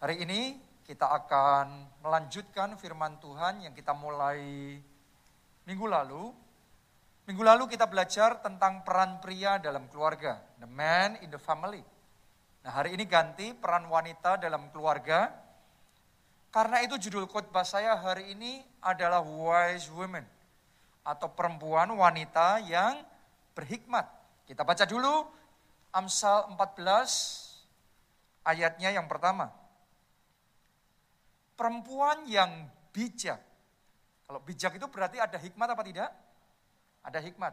Hari ini kita akan melanjutkan firman Tuhan yang kita mulai minggu lalu. Minggu lalu kita belajar tentang peran pria dalam keluarga, the man in the family. Nah hari ini ganti peran wanita dalam keluarga. Karena itu judul khotbah saya hari ini adalah wise women atau perempuan wanita yang berhikmat. Kita baca dulu Amsal 14 ayatnya yang pertama perempuan yang bijak. Kalau bijak itu berarti ada hikmat apa tidak? Ada hikmat.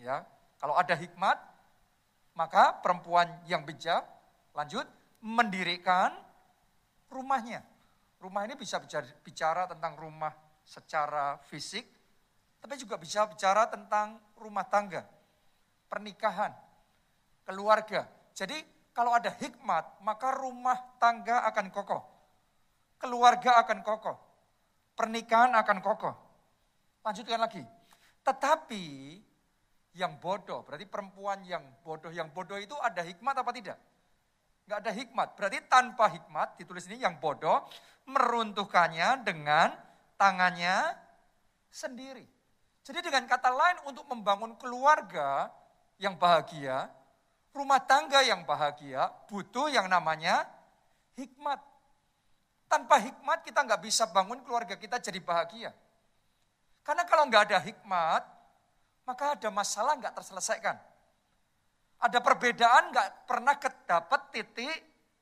Ya. Kalau ada hikmat, maka perempuan yang bijak lanjut mendirikan rumahnya. Rumah ini bisa bicara, tentang rumah secara fisik, tapi juga bisa bicara tentang rumah tangga, pernikahan, keluarga. Jadi kalau ada hikmat, maka rumah tangga akan kokoh keluarga akan kokoh. Pernikahan akan kokoh. Lanjutkan lagi. Tetapi yang bodoh, berarti perempuan yang bodoh, yang bodoh itu ada hikmat apa tidak? Enggak ada hikmat. Berarti tanpa hikmat, ditulis ini yang bodoh, meruntuhkannya dengan tangannya sendiri. Jadi dengan kata lain untuk membangun keluarga yang bahagia, rumah tangga yang bahagia, butuh yang namanya hikmat. Tanpa hikmat kita nggak bisa bangun keluarga kita jadi bahagia. Karena kalau nggak ada hikmat, maka ada masalah nggak terselesaikan. Ada perbedaan nggak pernah kedapat titik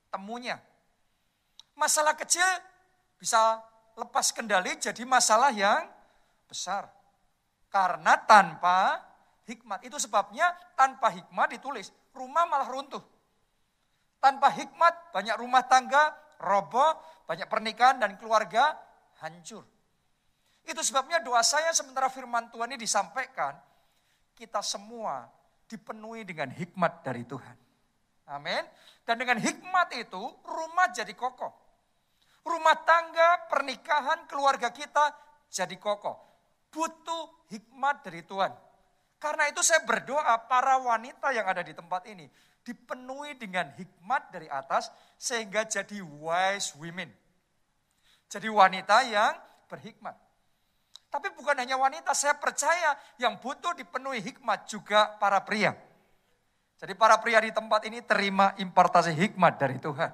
temunya. Masalah kecil bisa lepas kendali jadi masalah yang besar. Karena tanpa hikmat. Itu sebabnya tanpa hikmat ditulis, rumah malah runtuh. Tanpa hikmat banyak rumah tangga roboh, banyak pernikahan dan keluarga hancur. Itu sebabnya doa saya sementara firman Tuhan ini disampaikan, kita semua dipenuhi dengan hikmat dari Tuhan. Amin. Dan dengan hikmat itu rumah jadi kokoh. Rumah tangga, pernikahan, keluarga kita jadi kokoh. Butuh hikmat dari Tuhan. Karena itu saya berdoa para wanita yang ada di tempat ini dipenuhi dengan hikmat dari atas sehingga jadi wise women. Jadi wanita yang berhikmat. Tapi bukan hanya wanita, saya percaya yang butuh dipenuhi hikmat juga para pria. Jadi para pria di tempat ini terima importasi hikmat dari Tuhan.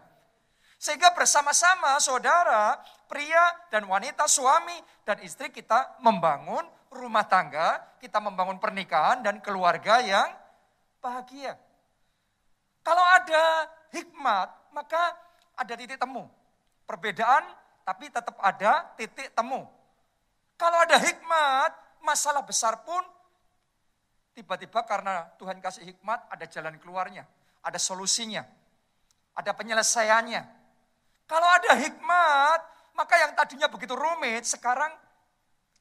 Sehingga bersama-sama saudara, pria dan wanita, suami dan istri kita membangun rumah tangga, kita membangun pernikahan dan keluarga yang bahagia. Kalau ada hikmat, maka ada titik temu. Perbedaan, tapi tetap ada titik temu. Kalau ada hikmat, masalah besar pun tiba-tiba karena Tuhan kasih hikmat, ada jalan keluarnya, ada solusinya, ada penyelesaiannya. Kalau ada hikmat, maka yang tadinya begitu rumit, sekarang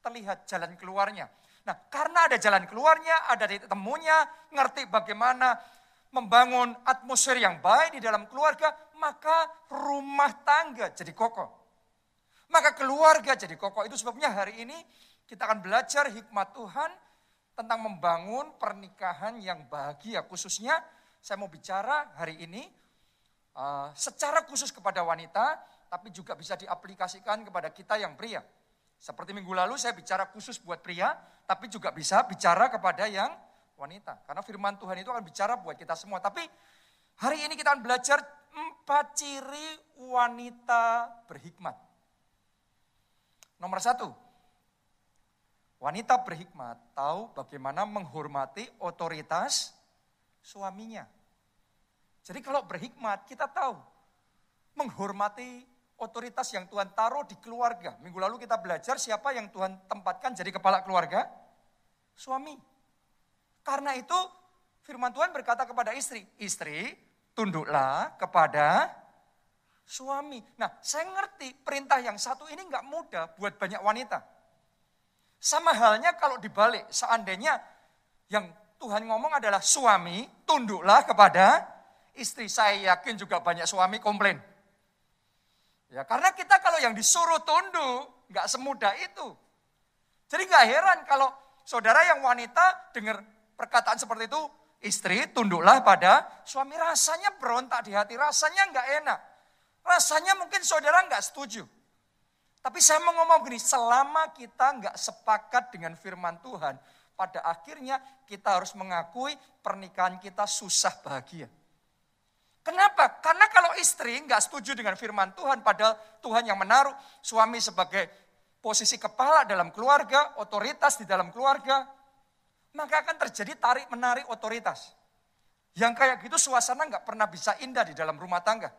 terlihat jalan keluarnya. Nah, karena ada jalan keluarnya, ada titik temunya, ngerti bagaimana membangun atmosfer yang baik di dalam keluarga, maka rumah tangga jadi kokoh. Maka keluarga jadi kokoh. Itu sebabnya hari ini kita akan belajar hikmat Tuhan tentang membangun pernikahan yang bahagia. Khususnya saya mau bicara hari ini uh, secara khusus kepada wanita, tapi juga bisa diaplikasikan kepada kita yang pria. Seperti minggu lalu saya bicara khusus buat pria, tapi juga bisa bicara kepada yang wanita. Karena firman Tuhan itu akan bicara buat kita semua. Tapi hari ini kita akan belajar empat ciri wanita berhikmat. Nomor satu, wanita berhikmat tahu bagaimana menghormati otoritas suaminya. Jadi kalau berhikmat kita tahu menghormati otoritas yang Tuhan taruh di keluarga. Minggu lalu kita belajar siapa yang Tuhan tempatkan jadi kepala keluarga? Suami. Karena itu firman Tuhan berkata kepada istri, istri tunduklah kepada suami. Nah saya ngerti perintah yang satu ini nggak mudah buat banyak wanita. Sama halnya kalau dibalik, seandainya yang Tuhan ngomong adalah suami, tunduklah kepada istri. Saya yakin juga banyak suami komplain. Ya, karena kita kalau yang disuruh tunduk, nggak semudah itu. Jadi nggak heran kalau saudara yang wanita dengar perkataan seperti itu, istri tunduklah pada suami. Rasanya berontak di hati, rasanya nggak enak. Rasanya mungkin saudara nggak setuju. Tapi saya mau ngomong gini, selama kita nggak sepakat dengan firman Tuhan, pada akhirnya kita harus mengakui pernikahan kita susah bahagia. Kenapa? Karena kalau istri nggak setuju dengan firman Tuhan, padahal Tuhan yang menaruh suami sebagai posisi kepala dalam keluarga, otoritas di dalam keluarga, maka akan terjadi tarik menarik otoritas. Yang kayak gitu suasana nggak pernah bisa indah di dalam rumah tangga.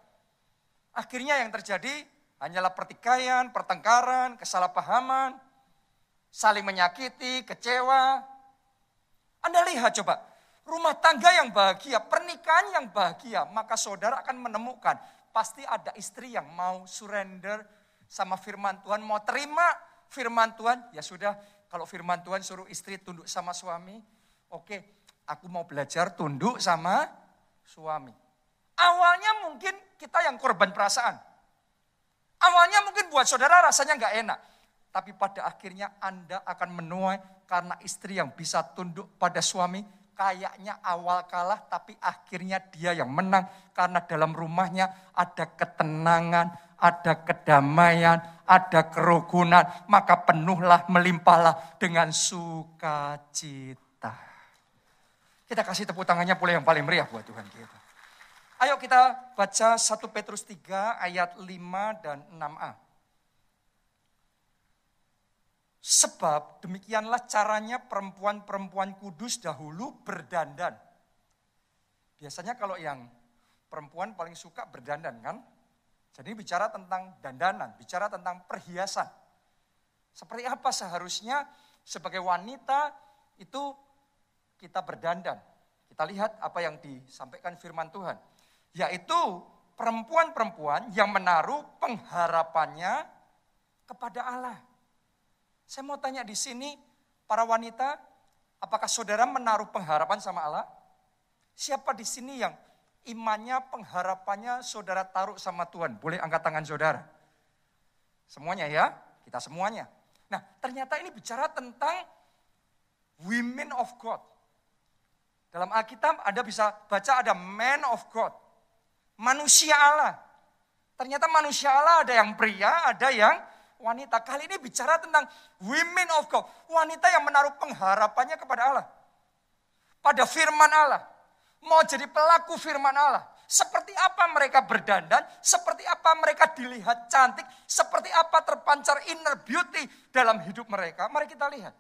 Akhirnya yang terjadi hanyalah pertikaian, pertengkaran, kesalahpahaman, saling menyakiti, kecewa. Anda lihat coba, rumah tangga yang bahagia, pernikahan yang bahagia, maka saudara akan menemukan pasti ada istri yang mau surrender sama firman Tuhan, mau terima firman Tuhan, ya sudah kalau firman Tuhan suruh istri tunduk sama suami, oke, aku mau belajar tunduk sama suami. Awalnya mungkin kita yang korban perasaan. Awalnya mungkin buat saudara rasanya nggak enak. Tapi pada akhirnya Anda akan menuai karena istri yang bisa tunduk pada suami. Kayaknya awal kalah tapi akhirnya dia yang menang. Karena dalam rumahnya ada ketenangan, ada kedamaian, ada kerukunan. Maka penuhlah, melimpahlah dengan sukacita. Kita kasih tepuk tangannya pula yang paling meriah buat Tuhan kita. Ayo kita baca 1 Petrus 3 ayat 5 dan 6a. Sebab demikianlah caranya perempuan-perempuan kudus dahulu berdandan. Biasanya kalau yang perempuan paling suka berdandan kan? Jadi bicara tentang dandanan, bicara tentang perhiasan. Seperti apa seharusnya sebagai wanita itu kita berdandan. Kita lihat apa yang disampaikan firman Tuhan yaitu perempuan-perempuan yang menaruh pengharapannya kepada Allah. Saya mau tanya di sini, para wanita, apakah saudara menaruh pengharapan sama Allah? Siapa di sini yang imannya, pengharapannya saudara taruh sama Tuhan? Boleh angkat tangan saudara. Semuanya ya, kita semuanya. Nah, ternyata ini bicara tentang women of God. Dalam Alkitab Anda bisa baca ada man of God manusia Allah. Ternyata manusia Allah ada yang pria, ada yang wanita. Kali ini bicara tentang women of God. Wanita yang menaruh pengharapannya kepada Allah. Pada firman Allah. Mau jadi pelaku firman Allah. Seperti apa mereka berdandan, seperti apa mereka dilihat cantik, seperti apa terpancar inner beauty dalam hidup mereka. Mari kita lihat.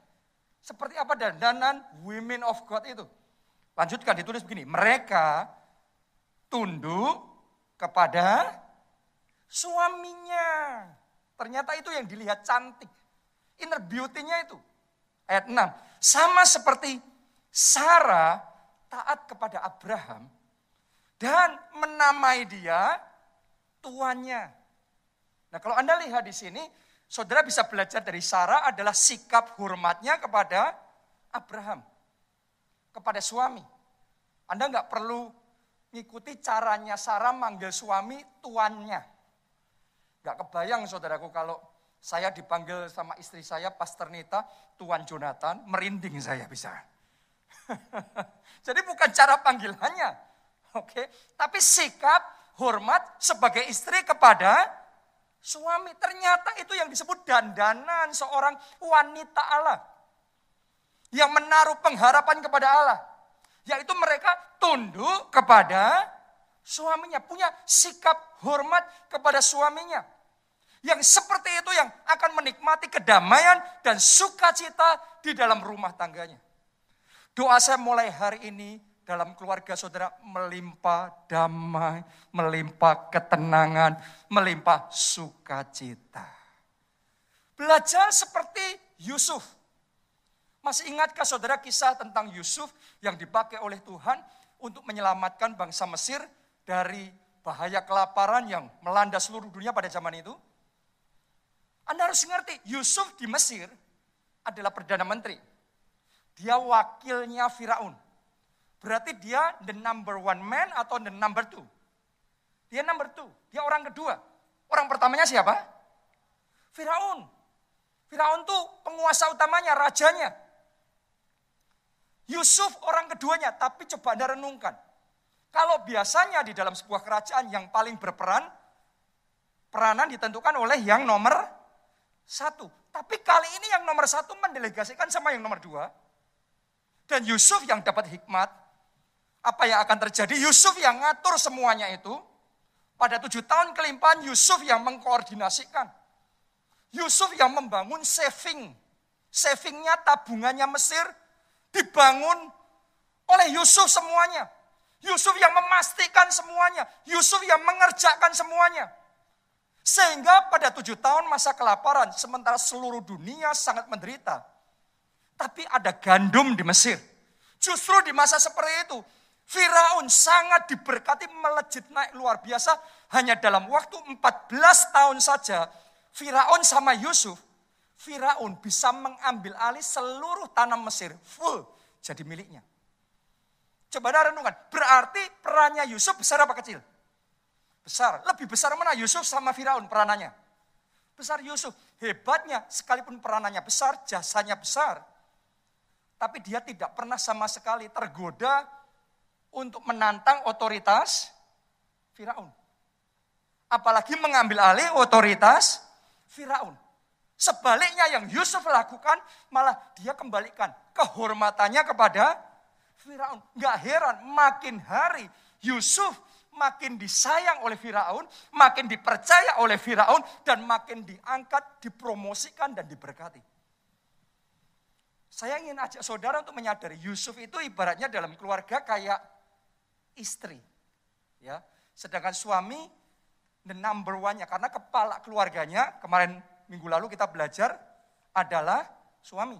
Seperti apa dandanan women of God itu. Lanjutkan ditulis begini, mereka tunduk kepada suaminya. Ternyata itu yang dilihat cantik. Inner beauty-nya itu. Ayat 6. Sama seperti Sarah taat kepada Abraham dan menamai dia tuannya. Nah kalau Anda lihat di sini, saudara bisa belajar dari Sarah adalah sikap hormatnya kepada Abraham. Kepada suami. Anda nggak perlu ngikuti caranya Sarah manggil suami tuannya. Gak kebayang saudaraku kalau saya dipanggil sama istri saya, Pastor Nita, Tuan Jonathan, merinding saya bisa. Jadi bukan cara panggilannya, oke? Okay? Tapi sikap hormat sebagai istri kepada suami. Ternyata itu yang disebut dandanan seorang wanita Allah. Yang menaruh pengharapan kepada Allah. Yaitu mereka tunduk kepada suaminya. Punya sikap hormat kepada suaminya. Yang seperti itu yang akan menikmati kedamaian dan sukacita di dalam rumah tangganya. Doa saya mulai hari ini dalam keluarga saudara melimpah damai, melimpah ketenangan, melimpah sukacita. Belajar seperti Yusuf. Masih ingatkah saudara kisah tentang Yusuf yang dipakai oleh Tuhan untuk menyelamatkan bangsa Mesir dari bahaya kelaparan yang melanda seluruh dunia pada zaman itu? Anda harus mengerti, Yusuf di Mesir adalah Perdana Menteri. Dia wakilnya Firaun. Berarti dia the number one man atau the number two? Dia number two, dia orang kedua. Orang pertamanya siapa? Firaun. Firaun tuh penguasa utamanya, rajanya. Yusuf orang keduanya, tapi coba Anda renungkan. Kalau biasanya di dalam sebuah kerajaan yang paling berperan peranan ditentukan oleh yang nomor satu. Tapi kali ini yang nomor satu mendelegasikan sama yang nomor dua. Dan Yusuf yang dapat hikmat, apa yang akan terjadi? Yusuf yang ngatur semuanya itu. Pada tujuh tahun kelimpahan, Yusuf yang mengkoordinasikan. Yusuf yang membangun saving. Savingnya, tabungannya Mesir dibangun oleh Yusuf semuanya. Yusuf yang memastikan semuanya. Yusuf yang mengerjakan semuanya. Sehingga pada tujuh tahun masa kelaparan, sementara seluruh dunia sangat menderita. Tapi ada gandum di Mesir. Justru di masa seperti itu, Firaun sangat diberkati melejit naik luar biasa. Hanya dalam waktu 14 tahun saja, Firaun sama Yusuf, Firaun bisa mengambil alih seluruh tanah Mesir full jadi miliknya. Coba anda renungkan, berarti perannya Yusuf besar apa kecil? Besar. Lebih besar mana Yusuf sama Firaun peranannya? Besar Yusuf. Hebatnya, sekalipun peranannya besar, jasanya besar. Tapi dia tidak pernah sama sekali tergoda untuk menantang otoritas Firaun. Apalagi mengambil alih otoritas Firaun. Sebaliknya yang Yusuf lakukan malah dia kembalikan kehormatannya kepada Firaun. Gak heran makin hari Yusuf makin disayang oleh Firaun, makin dipercaya oleh Firaun dan makin diangkat, dipromosikan dan diberkati. Saya ingin ajak saudara untuk menyadari Yusuf itu ibaratnya dalam keluarga kayak istri. Ya, sedangkan suami the number one-nya karena kepala keluarganya kemarin minggu lalu kita belajar adalah suami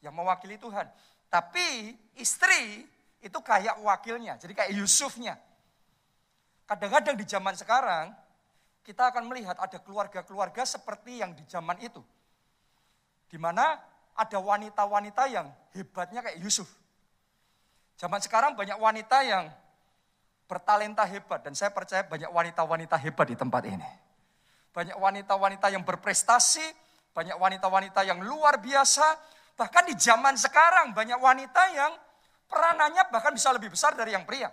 yang mewakili Tuhan. Tapi istri itu kayak wakilnya, jadi kayak Yusufnya. Kadang-kadang di zaman sekarang kita akan melihat ada keluarga-keluarga seperti yang di zaman itu. Di mana ada wanita-wanita yang hebatnya kayak Yusuf. Zaman sekarang banyak wanita yang bertalenta hebat dan saya percaya banyak wanita-wanita hebat di tempat ini. Banyak wanita-wanita yang berprestasi, banyak wanita-wanita yang luar biasa, bahkan di zaman sekarang banyak wanita yang peranannya bahkan bisa lebih besar dari yang pria.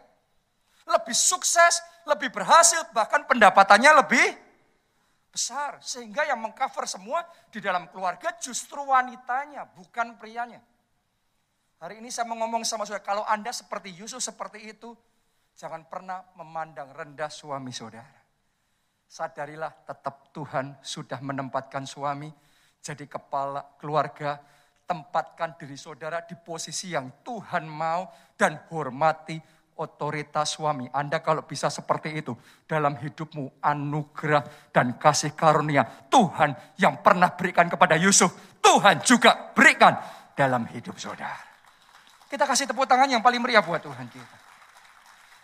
Lebih sukses, lebih berhasil, bahkan pendapatannya lebih besar. Sehingga yang mengcover semua di dalam keluarga justru wanitanya, bukan prianya. Hari ini saya mau ngomong sama saudara, kalau Anda seperti Yusuf seperti itu, Jangan pernah memandang rendah suami saudara. Sadarilah tetap Tuhan sudah menempatkan suami jadi kepala keluarga. Tempatkan diri saudara di posisi yang Tuhan mau dan hormati otoritas suami. Anda kalau bisa seperti itu dalam hidupmu anugerah dan kasih karunia Tuhan yang pernah berikan kepada Yusuf, Tuhan juga berikan dalam hidup saudara. Kita kasih tepuk tangan yang paling meriah buat Tuhan kita.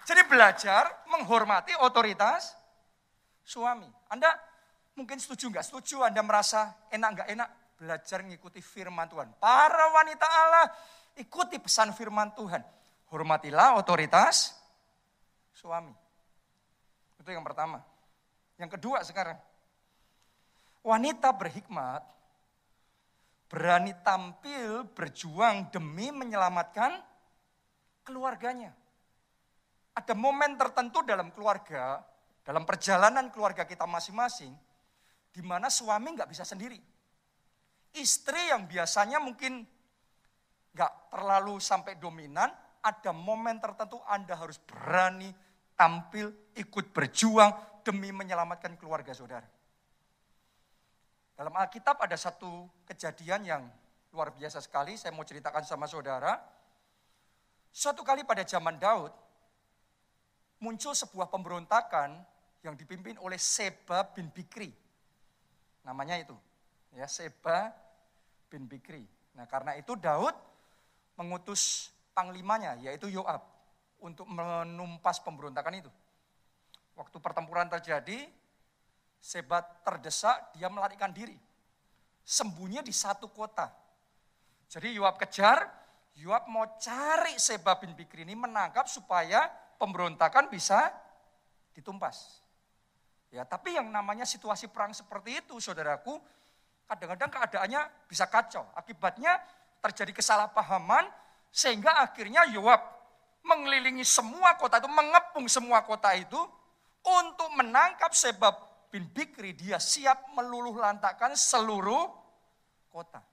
Jadi belajar menghormati otoritas suami. Anda mungkin setuju nggak setuju, Anda merasa enak nggak enak, belajar mengikuti firman Tuhan. Para wanita Allah, ikuti pesan firman Tuhan. Hormatilah otoritas suami. Itu yang pertama. Yang kedua sekarang, wanita berhikmat berani tampil berjuang demi menyelamatkan keluarganya ada momen tertentu dalam keluarga, dalam perjalanan keluarga kita masing-masing, di mana suami nggak bisa sendiri. Istri yang biasanya mungkin nggak terlalu sampai dominan, ada momen tertentu Anda harus berani tampil, ikut berjuang demi menyelamatkan keluarga saudara. Dalam Alkitab ada satu kejadian yang luar biasa sekali, saya mau ceritakan sama saudara. Suatu kali pada zaman Daud, muncul sebuah pemberontakan yang dipimpin oleh Seba bin Bikri. Namanya itu, ya Seba bin Bikri. Nah, karena itu Daud mengutus panglimanya yaitu Yoab untuk menumpas pemberontakan itu. Waktu pertempuran terjadi, Seba terdesak, dia melarikan diri. Sembunyi di satu kota. Jadi Yoab kejar, Yoab mau cari Seba bin Bikri ini menangkap supaya pemberontakan bisa ditumpas. Ya, tapi yang namanya situasi perang seperti itu, saudaraku, kadang-kadang keadaannya bisa kacau. Akibatnya terjadi kesalahpahaman sehingga akhirnya Yoab mengelilingi semua kota itu, mengepung semua kota itu untuk menangkap sebab bin Bikri, dia siap meluluh lantakan seluruh kota.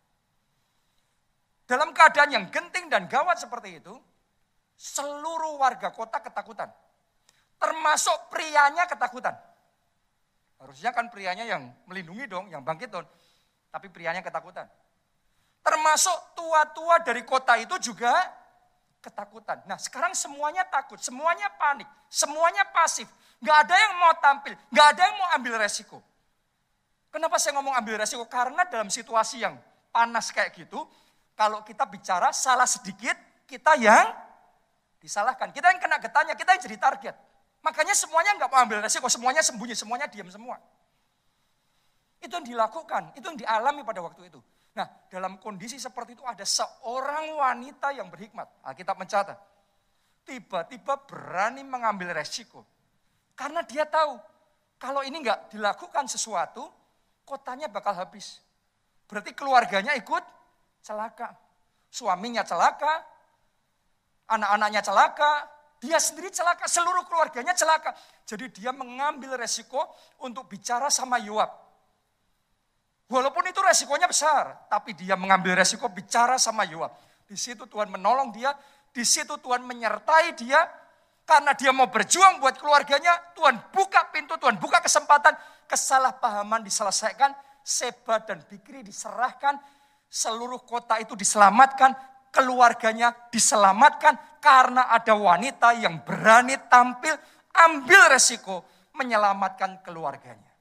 Dalam keadaan yang genting dan gawat seperti itu, seluruh warga kota ketakutan. Termasuk prianya ketakutan. Harusnya kan prianya yang melindungi dong, yang bangkit dong. Tapi prianya ketakutan. Termasuk tua-tua dari kota itu juga ketakutan. Nah sekarang semuanya takut, semuanya panik, semuanya pasif. Gak ada yang mau tampil, gak ada yang mau ambil resiko. Kenapa saya ngomong ambil resiko? Karena dalam situasi yang panas kayak gitu, kalau kita bicara salah sedikit, kita yang disalahkan. Kita yang kena getahnya, kita yang jadi target. Makanya semuanya nggak mau ambil resiko, semuanya sembunyi, semuanya diam semua. Itu yang dilakukan, itu yang dialami pada waktu itu. Nah, dalam kondisi seperti itu ada seorang wanita yang berhikmat. Alkitab mencatat. Tiba-tiba berani mengambil resiko. Karena dia tahu, kalau ini nggak dilakukan sesuatu, kotanya bakal habis. Berarti keluarganya ikut celaka. Suaminya celaka, anak-anaknya celaka, dia sendiri celaka, seluruh keluarganya celaka. Jadi dia mengambil resiko untuk bicara sama Yoab. Walaupun itu resikonya besar, tapi dia mengambil resiko bicara sama Yoab. Di situ Tuhan menolong dia, di situ Tuhan menyertai dia, karena dia mau berjuang buat keluarganya, Tuhan buka pintu, Tuhan buka kesempatan, kesalahpahaman diselesaikan, Seba dan Bikri diserahkan, seluruh kota itu diselamatkan, keluarganya diselamatkan, karena ada wanita yang berani tampil, ambil resiko, menyelamatkan keluarganya.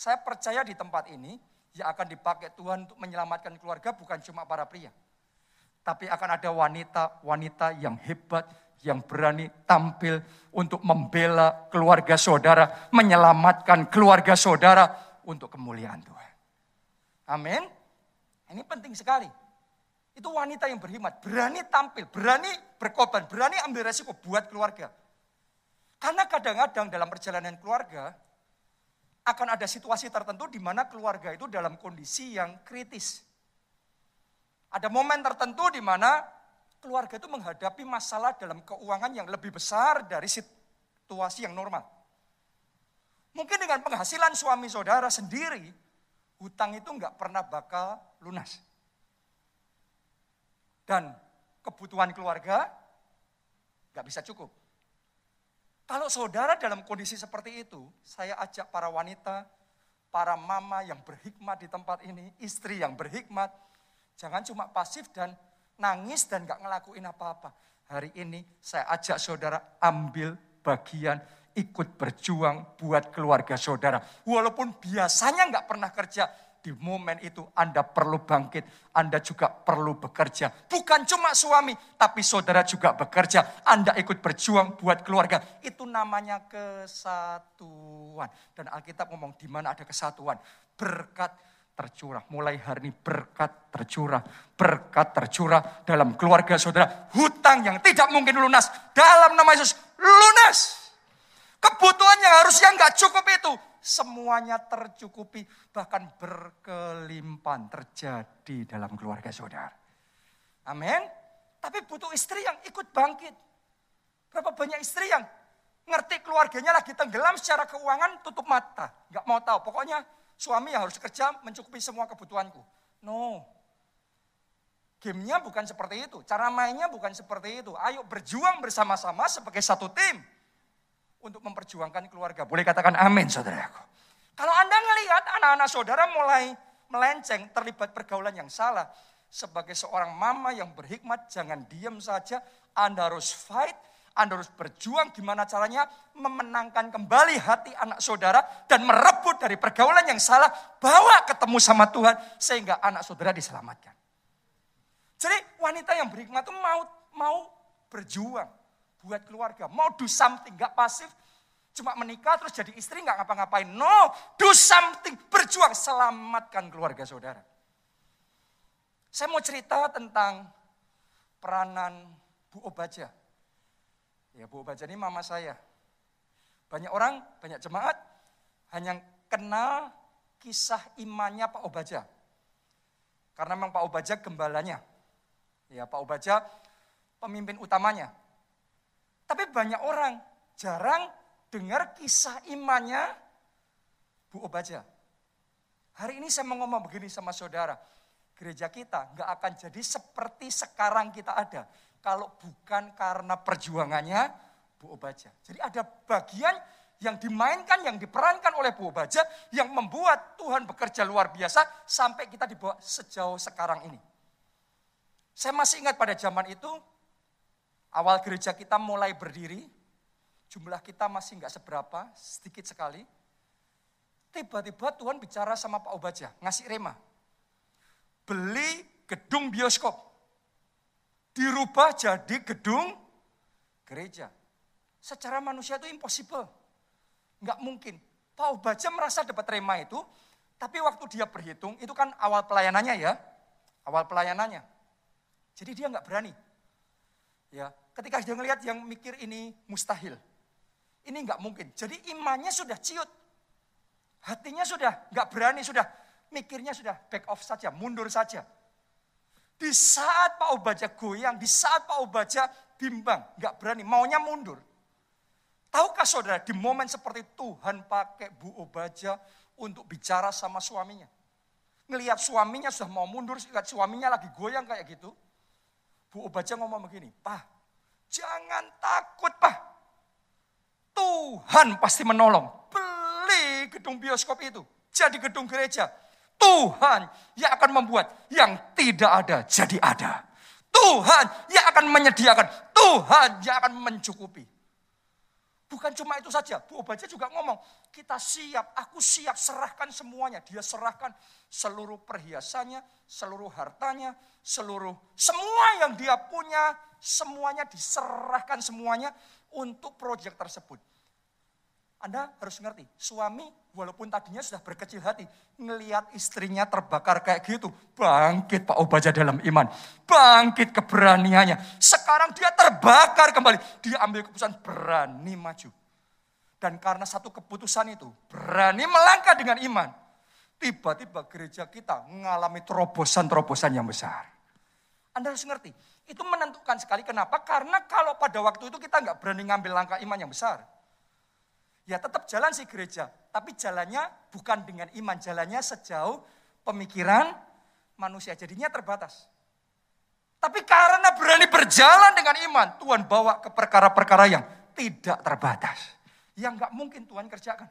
Saya percaya di tempat ini yang akan dipakai Tuhan untuk menyelamatkan keluarga bukan cuma para pria. Tapi akan ada wanita-wanita yang hebat, yang berani tampil untuk membela keluarga saudara, menyelamatkan keluarga saudara untuk kemuliaan Tuhan. Amin. Ini penting sekali. Itu wanita yang berhikmat, berani tampil, berani berkorban, berani ambil resiko buat keluarga. Karena kadang-kadang dalam perjalanan keluarga, akan ada situasi tertentu di mana keluarga itu dalam kondisi yang kritis. Ada momen tertentu di mana keluarga itu menghadapi masalah dalam keuangan yang lebih besar dari situasi yang normal. Mungkin dengan penghasilan suami saudara sendiri, hutang itu nggak pernah bakal lunas. Dan kebutuhan keluarga nggak bisa cukup. Kalau saudara dalam kondisi seperti itu, saya ajak para wanita, para mama yang berhikmat di tempat ini, istri yang berhikmat, jangan cuma pasif dan nangis dan gak ngelakuin apa-apa. Hari ini saya ajak saudara ambil bagian ikut berjuang buat keluarga saudara. Walaupun biasanya nggak pernah kerja, di momen itu Anda perlu bangkit, Anda juga perlu bekerja. Bukan cuma suami, tapi saudara juga bekerja. Anda ikut berjuang buat keluarga. Itu namanya kesatuan. Dan Alkitab ngomong di mana ada kesatuan, berkat tercurah. Mulai hari ini berkat tercurah, berkat tercurah dalam keluarga saudara. Hutang yang tidak mungkin lunas dalam nama Yesus lunas. Kebutuhan yang harusnya nggak cukup itu semuanya tercukupi, bahkan berkelimpahan terjadi dalam keluarga saudara. Amin. Tapi butuh istri yang ikut bangkit. Berapa banyak istri yang ngerti keluarganya lagi tenggelam secara keuangan tutup mata. Gak mau tahu, pokoknya suami yang harus kerja mencukupi semua kebutuhanku. No. Gamenya bukan seperti itu, cara mainnya bukan seperti itu. Ayo berjuang bersama-sama sebagai satu tim untuk memperjuangkan keluarga. Boleh katakan amin saudaraku. Kalau Anda melihat anak-anak saudara mulai melenceng, terlibat pergaulan yang salah. Sebagai seorang mama yang berhikmat, jangan diam saja. Anda harus fight, Anda harus berjuang gimana caranya memenangkan kembali hati anak saudara dan merebut dari pergaulan yang salah, bawa ketemu sama Tuhan sehingga anak saudara diselamatkan. Jadi wanita yang berhikmat itu mau mau berjuang buat keluarga. Mau do something, gak pasif. Cuma menikah terus jadi istri gak ngapa-ngapain. No, do something, berjuang, selamatkan keluarga saudara. Saya mau cerita tentang peranan Bu Obaja. Ya Bu Obaja ini mama saya. Banyak orang, banyak jemaat hanya kenal kisah imannya Pak Obaja. Karena memang Pak Obaja gembalanya. Ya Pak Obaja pemimpin utamanya. Tapi banyak orang jarang dengar kisah imannya Bu Obaja. Hari ini saya mau ngomong begini sama saudara. Gereja kita nggak akan jadi seperti sekarang kita ada. Kalau bukan karena perjuangannya Bu Obaja. Jadi ada bagian yang dimainkan, yang diperankan oleh Bu Obaja, yang membuat Tuhan bekerja luar biasa sampai kita dibawa sejauh sekarang ini. Saya masih ingat pada zaman itu, awal gereja kita mulai berdiri, jumlah kita masih nggak seberapa, sedikit sekali. Tiba-tiba Tuhan bicara sama Pak Obaja, ngasih rema. Beli gedung bioskop. Dirubah jadi gedung gereja. Secara manusia itu impossible. Nggak mungkin. Pak Obaja merasa dapat rema itu, tapi waktu dia berhitung, itu kan awal pelayanannya ya. Awal pelayanannya. Jadi dia nggak berani. Ya, ketika dia ngelihat yang mikir ini mustahil. Ini nggak mungkin. Jadi imannya sudah ciut. Hatinya sudah nggak berani, sudah mikirnya sudah back off saja, mundur saja. Di saat Pak Obaja goyang, di saat Pak Obaja bimbang, nggak berani, maunya mundur. Tahukah saudara, di momen seperti Tuhan pakai Bu Obaja untuk bicara sama suaminya. Ngelihat suaminya sudah mau mundur, suaminya lagi goyang kayak gitu. Bu Obaja ngomong begini, Pak, jangan takut Pak. Tuhan pasti menolong gedung bioskop itu jadi gedung gereja. Tuhan yang akan membuat yang tidak ada jadi ada. Tuhan yang akan menyediakan. Tuhan yang akan mencukupi. Bukan cuma itu saja, Bu Obaja juga ngomong, kita siap, aku siap serahkan semuanya. Dia serahkan seluruh perhiasannya, seluruh hartanya, seluruh, semua yang dia punya, semuanya diserahkan semuanya untuk proyek tersebut. Anda harus ngerti, suami walaupun tadinya sudah berkecil hati, ngelihat istrinya terbakar kayak gitu, bangkit Pak Obaja dalam iman, bangkit keberaniannya. Sekarang dia terbakar kembali, dia ambil keputusan berani maju. Dan karena satu keputusan itu, berani melangkah dengan iman, tiba-tiba gereja kita mengalami terobosan-terobosan yang besar. Anda harus ngerti, itu menentukan sekali kenapa, karena kalau pada waktu itu kita nggak berani ngambil langkah iman yang besar, Ya tetap jalan sih gereja, tapi jalannya bukan dengan iman, jalannya sejauh pemikiran manusia. Jadinya terbatas. Tapi karena berani berjalan dengan iman, Tuhan bawa ke perkara-perkara yang tidak terbatas. Yang nggak mungkin Tuhan kerjakan.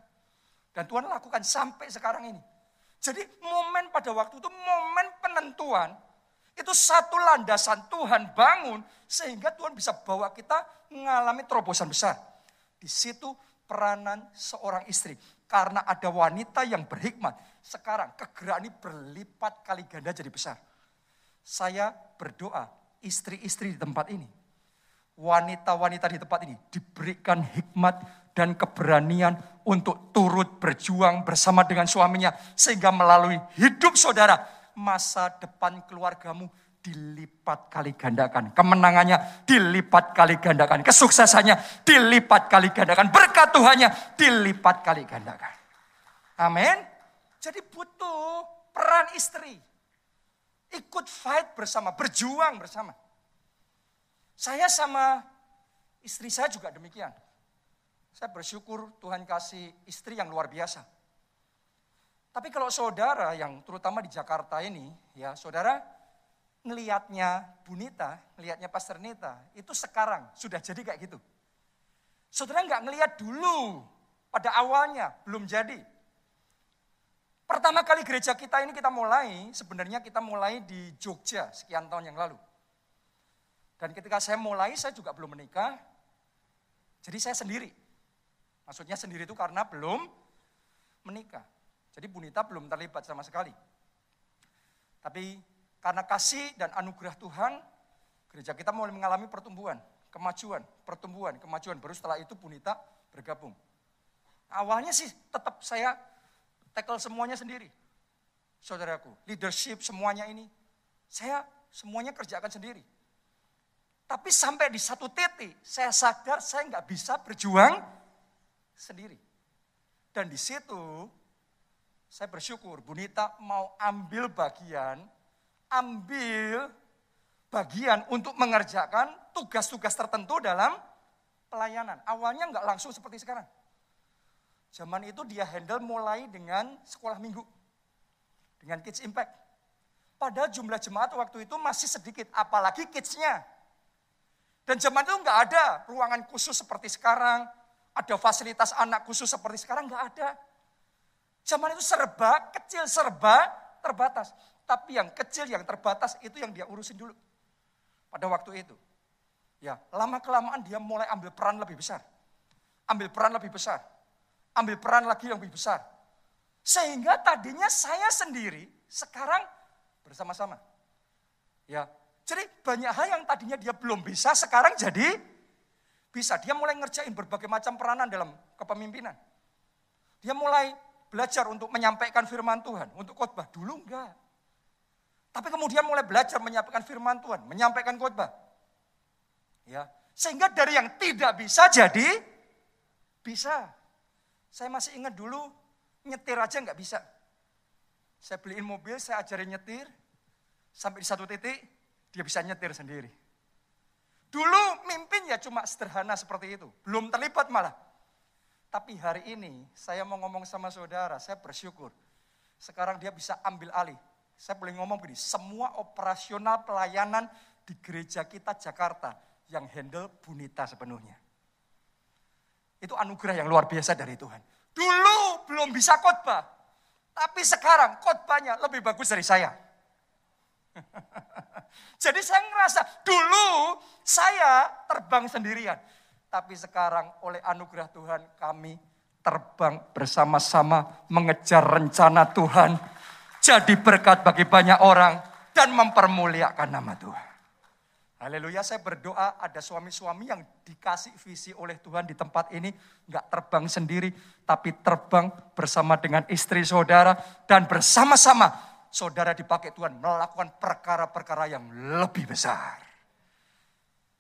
Dan Tuhan lakukan sampai sekarang ini. Jadi momen pada waktu itu momen penentuan itu satu landasan Tuhan bangun sehingga Tuhan bisa bawa kita mengalami terobosan besar. Di situ peranan seorang istri. Karena ada wanita yang berhikmat. Sekarang kegerakan ini berlipat kali ganda jadi besar. Saya berdoa istri-istri di tempat ini. Wanita-wanita di tempat ini diberikan hikmat dan keberanian untuk turut berjuang bersama dengan suaminya. Sehingga melalui hidup saudara, masa depan keluargamu dilipat kali gandakan. Kemenangannya dilipat kali gandakan. Kesuksesannya dilipat kali gandakan. Berkat Tuhannya dilipat kali gandakan. Amin. Jadi butuh peran istri. Ikut fight bersama, berjuang bersama. Saya sama istri saya juga demikian. Saya bersyukur Tuhan kasih istri yang luar biasa. Tapi kalau saudara yang terutama di Jakarta ini, ya saudara ngelihatnya Bunita, ngelihatnya Pastor Nita, itu sekarang sudah jadi kayak gitu. Saudara nggak ngelihat dulu, pada awalnya belum jadi. Pertama kali gereja kita ini kita mulai, sebenarnya kita mulai di Jogja sekian tahun yang lalu. Dan ketika saya mulai, saya juga belum menikah, jadi saya sendiri. Maksudnya sendiri itu karena belum menikah. Jadi Bunita belum terlibat sama sekali. Tapi karena kasih dan anugerah Tuhan, gereja kita mulai mengalami pertumbuhan, kemajuan, pertumbuhan, kemajuan. Baru setelah itu Bunita bergabung. Awalnya sih tetap saya tackle semuanya sendiri. Saudaraku, leadership semuanya ini, saya semuanya kerjakan sendiri. Tapi sampai di satu titik, saya sadar saya nggak bisa berjuang sendiri. Dan di situ, saya bersyukur Bunita mau ambil bagian ambil bagian untuk mengerjakan tugas-tugas tertentu dalam pelayanan. Awalnya nggak langsung seperti sekarang. Zaman itu dia handle mulai dengan sekolah minggu. Dengan Kids Impact. Padahal jumlah jemaat waktu itu masih sedikit, apalagi kidsnya. Dan zaman itu nggak ada ruangan khusus seperti sekarang, ada fasilitas anak khusus seperti sekarang, nggak ada. Zaman itu serba kecil, serba terbatas. Tapi yang kecil, yang terbatas itu yang dia urusin dulu. Pada waktu itu. Ya, lama kelamaan dia mulai ambil peran lebih besar. Ambil peran lebih besar. Ambil peran lagi yang lebih besar. Sehingga tadinya saya sendiri sekarang bersama-sama. Ya, jadi banyak hal yang tadinya dia belum bisa, sekarang jadi bisa. Dia mulai ngerjain berbagai macam peranan dalam kepemimpinan. Dia mulai belajar untuk menyampaikan firman Tuhan, untuk khotbah. Dulu enggak. Tapi kemudian mulai belajar menyampaikan firman Tuhan, menyampaikan khotbah. Ya, sehingga dari yang tidak bisa jadi bisa. Saya masih ingat dulu nyetir aja nggak bisa. Saya beliin mobil, saya ajarin nyetir, Sampai di satu titik, dia bisa nyetir sendiri. Dulu mimpin ya cuma sederhana seperti itu. Belum terlibat malah. Tapi hari ini saya mau ngomong sama saudara, saya bersyukur. Sekarang dia bisa ambil alih. Saya boleh ngomong begini, semua operasional pelayanan di gereja kita Jakarta yang handle Bunita sepenuhnya. Itu anugerah yang luar biasa dari Tuhan. Dulu belum bisa khotbah, tapi sekarang khotbahnya lebih bagus dari saya. Jadi saya ngerasa dulu saya terbang sendirian. Tapi sekarang oleh anugerah Tuhan kami terbang bersama-sama mengejar rencana Tuhan. Jadi berkat bagi banyak orang dan mempermuliakan nama Tuhan. Haleluya, saya berdoa ada suami-suami yang dikasih visi oleh Tuhan di tempat ini. Nggak terbang sendiri, tapi terbang bersama dengan istri saudara. Dan bersama-sama saudara dipakai Tuhan melakukan perkara-perkara yang lebih besar.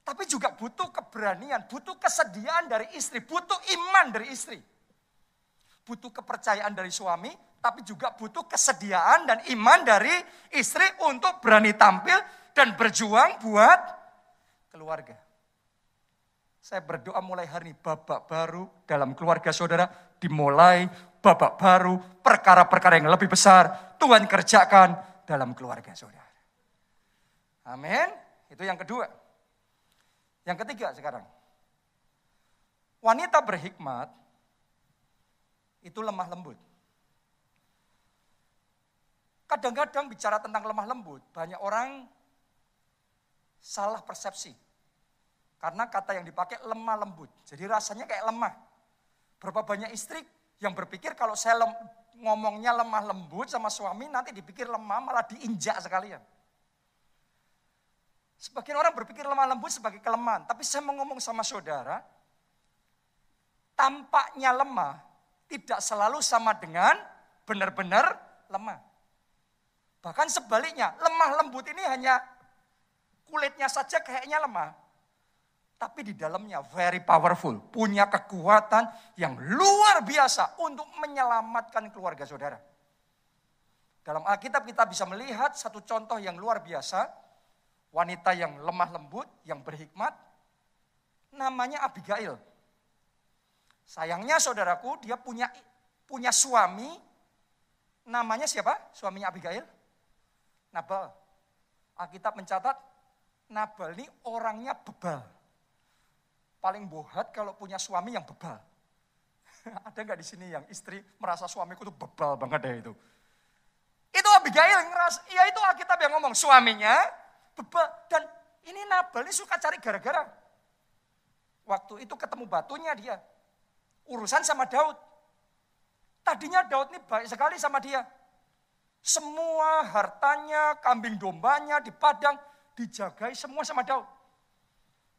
Tapi juga butuh keberanian, butuh kesediaan dari istri, butuh iman dari istri. Butuh kepercayaan dari suami, tapi juga butuh kesediaan dan iman dari istri untuk berani tampil dan berjuang buat keluarga. Saya berdoa mulai hari ini babak baru dalam keluarga saudara dimulai babak baru, perkara-perkara yang lebih besar Tuhan kerjakan dalam keluarga saudara. Amin. Itu yang kedua. Yang ketiga sekarang. Wanita berhikmat itu lemah lembut. Kadang-kadang bicara tentang lemah lembut, banyak orang salah persepsi. Karena kata yang dipakai lemah lembut. Jadi rasanya kayak lemah. Berapa banyak istri yang berpikir kalau saya lem, ngomongnya lemah lembut sama suami nanti dipikir lemah malah diinjak sekalian. Sebagian orang berpikir lemah lembut sebagai kelemahan. Tapi saya mau ngomong sama saudara, tampaknya lemah tidak selalu sama dengan benar-benar lemah. Bahkan sebaliknya, lemah lembut ini hanya kulitnya saja kayaknya lemah tapi di dalamnya very powerful, punya kekuatan yang luar biasa untuk menyelamatkan keluarga saudara. Dalam Alkitab kita bisa melihat satu contoh yang luar biasa, wanita yang lemah lembut, yang berhikmat, namanya Abigail. Sayangnya saudaraku, dia punya punya suami, namanya siapa? Suaminya Abigail? Nabal. Alkitab mencatat, Nabal ini orangnya bebal paling bohat kalau punya suami yang bebal. Ada nggak di sini yang istri merasa suamiku tuh bebal banget deh itu. Itu Abigail ngeras, ya itu Alkitab yang ngomong suaminya bebal dan ini Nabal ini suka cari gara-gara. Waktu itu ketemu batunya dia. Urusan sama Daud. Tadinya Daud ini baik sekali sama dia. Semua hartanya, kambing dombanya di padang dijagai semua sama Daud.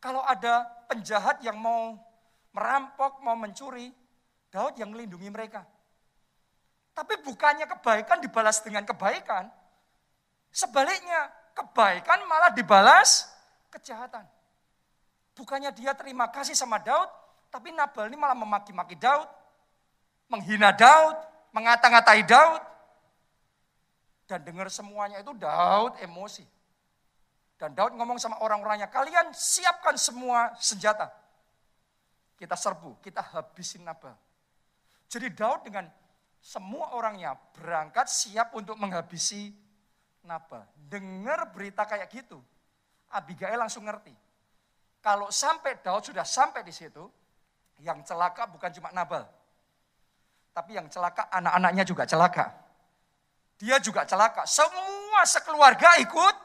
Kalau ada penjahat yang mau merampok, mau mencuri, Daud yang melindungi mereka. Tapi bukannya kebaikan dibalas dengan kebaikan. Sebaliknya, kebaikan malah dibalas kejahatan. Bukannya dia terima kasih sama Daud, tapi Nabal ini malah memaki-maki Daud, menghina Daud, mengata-ngatai Daud. Dan dengar semuanya itu Daud emosi. Dan Daud ngomong sama orang-orangnya, kalian siapkan semua senjata. Kita serbu, kita habisin Nabal. Jadi Daud dengan semua orangnya berangkat siap untuk menghabisi Nabal. Dengar berita kayak gitu, Abigail langsung ngerti. Kalau sampai Daud sudah sampai di situ, yang celaka bukan cuma Nabal. Tapi yang celaka anak-anaknya juga celaka. Dia juga celaka. Semua sekeluarga ikut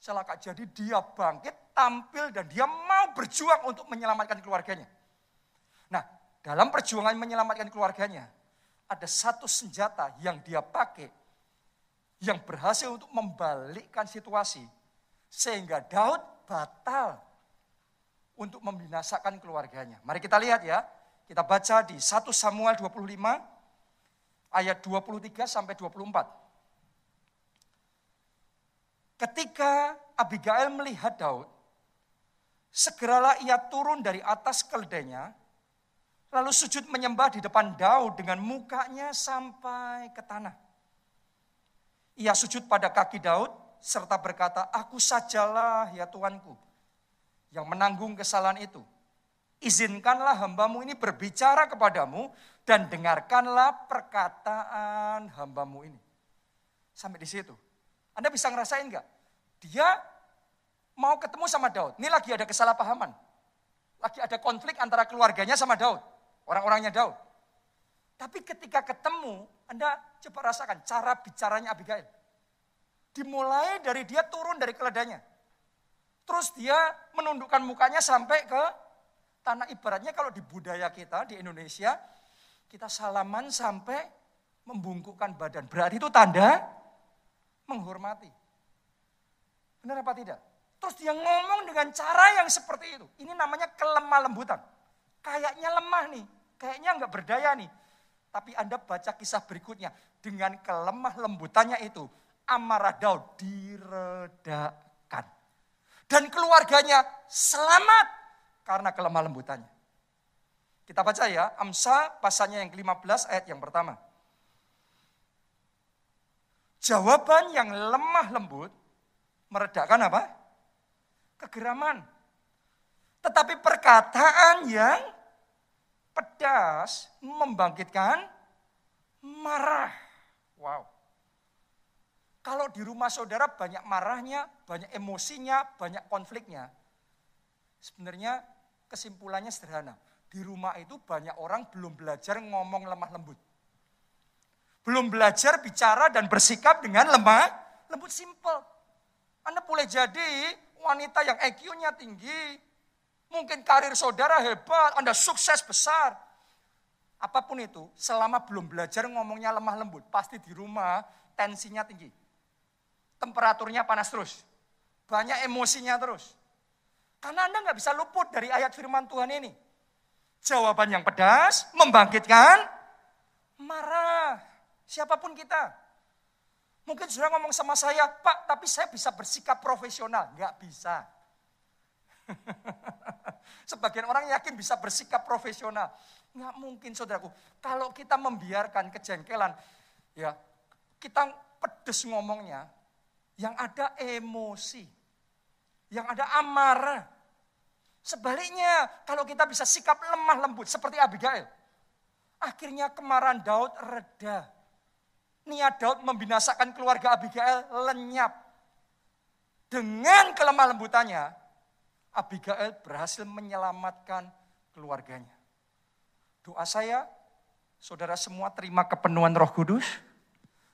celaka. Jadi dia bangkit, tampil dan dia mau berjuang untuk menyelamatkan keluarganya. Nah, dalam perjuangan menyelamatkan keluarganya, ada satu senjata yang dia pakai yang berhasil untuk membalikkan situasi sehingga Daud batal untuk membinasakan keluarganya. Mari kita lihat ya. Kita baca di 1 Samuel 25 ayat 23 sampai 24. Ketika Abigail melihat Daud, segeralah ia turun dari atas keledainya, lalu sujud menyembah di depan Daud dengan mukanya sampai ke tanah. Ia sujud pada kaki Daud serta berkata, aku sajalah ya Tuanku yang menanggung kesalahan itu. Izinkanlah hambamu ini berbicara kepadamu dan dengarkanlah perkataan hambamu ini. Sampai di situ. Anda bisa ngerasain nggak? Dia mau ketemu sama Daud. Ini lagi ada kesalahpahaman. Lagi ada konflik antara keluarganya sama Daud. Orang-orangnya Daud. Tapi ketika ketemu, Anda coba rasakan cara bicaranya Abigail. Dimulai dari dia turun dari keledanya. Terus dia menundukkan mukanya sampai ke tanah ibaratnya kalau di budaya kita di Indonesia, kita salaman sampai membungkukkan badan. Berarti itu tanda menghormati. Benar apa tidak? Terus dia ngomong dengan cara yang seperti itu. Ini namanya kelemah lembutan. Kayaknya lemah nih, kayaknya nggak berdaya nih. Tapi Anda baca kisah berikutnya. Dengan kelemah lembutannya itu, amarah Daud diredakan. Dan keluarganya selamat karena kelemah lembutannya. Kita baca ya, Amsa pasalnya yang ke-15 ayat yang pertama. Jawaban yang lemah lembut meredakan apa? Kegeraman. Tetapi perkataan yang pedas membangkitkan marah. Wow. Kalau di rumah saudara banyak marahnya, banyak emosinya, banyak konfliknya. Sebenarnya kesimpulannya sederhana. Di rumah itu banyak orang belum belajar ngomong lemah lembut. Belum belajar bicara dan bersikap dengan lemah, lembut simple. Anda boleh jadi wanita yang EQ-nya tinggi. Mungkin karir saudara hebat, Anda sukses besar. Apa pun itu, selama belum belajar ngomongnya lemah lembut, pasti di rumah tensinya tinggi temperaturnya panas terus. Banyak emosinya terus. Karena Anda nggak bisa luput dari ayat firman Tuhan ini. Jawaban yang pedas membangkitkan marah. Siapa pun kita. Mungkin sudah ngomong sama saya, Pak, tapi saya bisa bersikap profesional. Nggak bisa. Sebagian orang yakin bisa bersikap profesional. Nggak mungkin saudaraku. Kalau kita membiarkan kejengkelan, ya kita pedes ngomongnya, yang ada emosi, yang ada amarah. Sebaliknya, kalau kita bisa sikap lemah lembut seperti Abigail, akhirnya kemarahan Daud reda. Niat Daud membinasakan keluarga Abigail lenyap. Dengan kelemah lembutannya, Abigail berhasil menyelamatkan keluarganya. Doa saya, saudara semua terima kepenuhan roh kudus,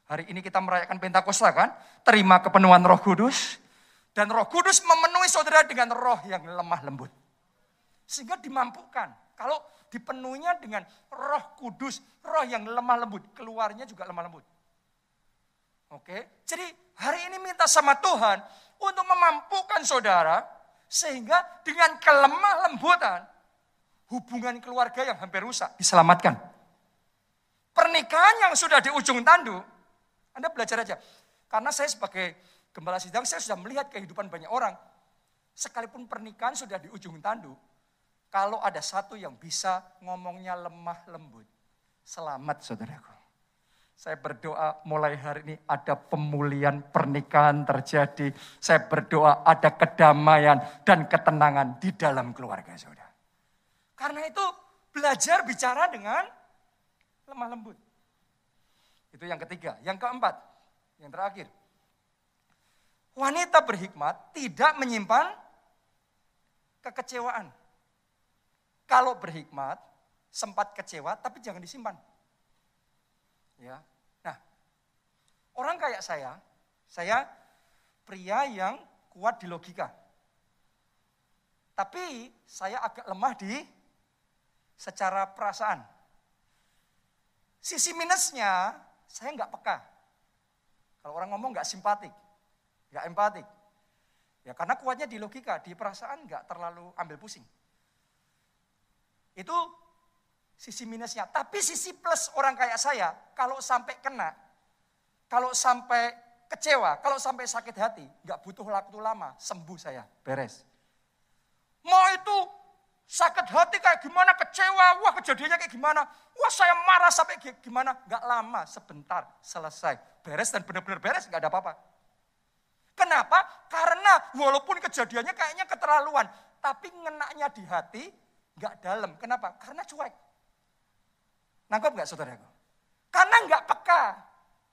Hari ini kita merayakan Pentakosta kan? Terima kepenuhan roh kudus. Dan roh kudus memenuhi saudara dengan roh yang lemah lembut. Sehingga dimampukan. Kalau dipenuhinya dengan roh kudus, roh yang lemah lembut. Keluarnya juga lemah lembut. Oke, jadi hari ini minta sama Tuhan untuk memampukan saudara sehingga dengan kelemah lembutan hubungan keluarga yang hampir rusak diselamatkan. Pernikahan yang sudah di ujung tanduk anda belajar aja. Karena saya sebagai gembala sidang, saya sudah melihat kehidupan banyak orang. Sekalipun pernikahan sudah di ujung tanduk, kalau ada satu yang bisa ngomongnya lemah lembut, selamat saudaraku. Saya berdoa mulai hari ini ada pemulihan pernikahan terjadi. Saya berdoa ada kedamaian dan ketenangan di dalam keluarga saudara. Karena itu belajar bicara dengan lemah lembut. Itu yang ketiga. Yang keempat, yang terakhir. Wanita berhikmat tidak menyimpan kekecewaan. Kalau berhikmat, sempat kecewa tapi jangan disimpan. Ya. Nah, orang kayak saya, saya pria yang kuat di logika. Tapi saya agak lemah di secara perasaan. Sisi minusnya, saya nggak peka. Kalau orang ngomong nggak simpatik, nggak empatik. Ya karena kuatnya di logika, di perasaan nggak terlalu ambil pusing. Itu sisi minusnya. Tapi sisi plus orang kayak saya, kalau sampai kena, kalau sampai kecewa, kalau sampai sakit hati, nggak butuh waktu lama, sembuh saya, beres. Mau itu sakit hati kayak gimana, kecewa, wah kejadiannya kayak gimana, wah saya marah sampai gimana, nggak lama, sebentar, selesai, beres dan benar-benar beres, nggak ada apa-apa. Kenapa? Karena walaupun kejadiannya kayaknya keterlaluan, tapi ngenaknya di hati nggak dalam. Kenapa? Karena cuek. Nangkep nggak saudaraku? Karena nggak peka,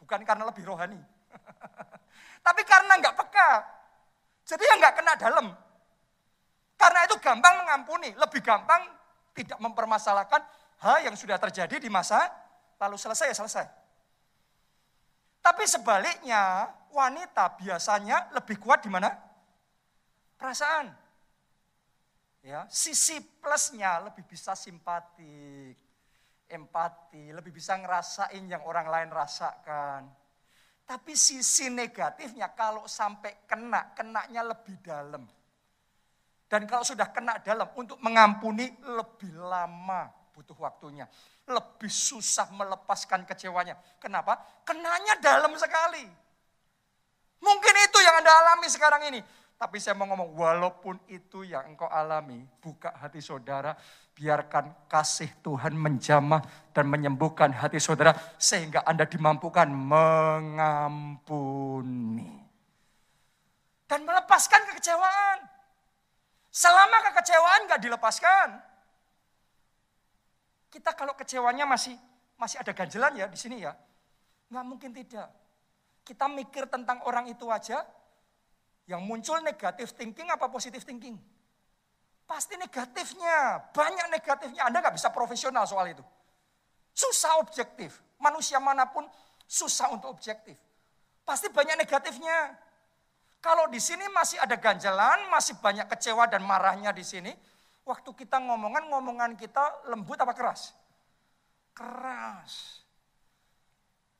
bukan karena lebih rohani. tapi karena nggak peka. Jadi ya nggak kena dalam. Karena itu gampang mengampuni, lebih gampang tidak mempermasalahkan hal yang sudah terjadi di masa lalu selesai ya selesai. Tapi sebaliknya, wanita biasanya lebih kuat di mana? Perasaan. Ya, sisi plusnya lebih bisa simpatik, empati, lebih bisa ngerasain yang orang lain rasakan. Tapi sisi negatifnya kalau sampai kena, kenanya lebih dalam. Dan kalau sudah kena dalam untuk mengampuni lebih lama butuh waktunya. Lebih susah melepaskan kecewanya. Kenapa? Kenanya dalam sekali. Mungkin itu yang Anda alami sekarang ini. Tapi saya mau ngomong, walaupun itu yang engkau alami, buka hati saudara, biarkan kasih Tuhan menjamah dan menyembuhkan hati saudara, sehingga Anda dimampukan mengampuni. Dan melepaskan kekecewaan. Selama kekecewaan nggak dilepaskan, kita kalau kecewanya masih masih ada ganjelan ya di sini ya, nggak mungkin tidak. Kita mikir tentang orang itu aja, yang muncul negatif thinking apa positif thinking? Pasti negatifnya, banyak negatifnya. Anda nggak bisa profesional soal itu. Susah objektif. Manusia mana pun susah untuk objektif. Pasti banyak negatifnya. Kalau di sini masih ada ganjalan, masih banyak kecewa dan marahnya di sini, waktu kita ngomongan, ngomongan kita lembut apa keras? Keras.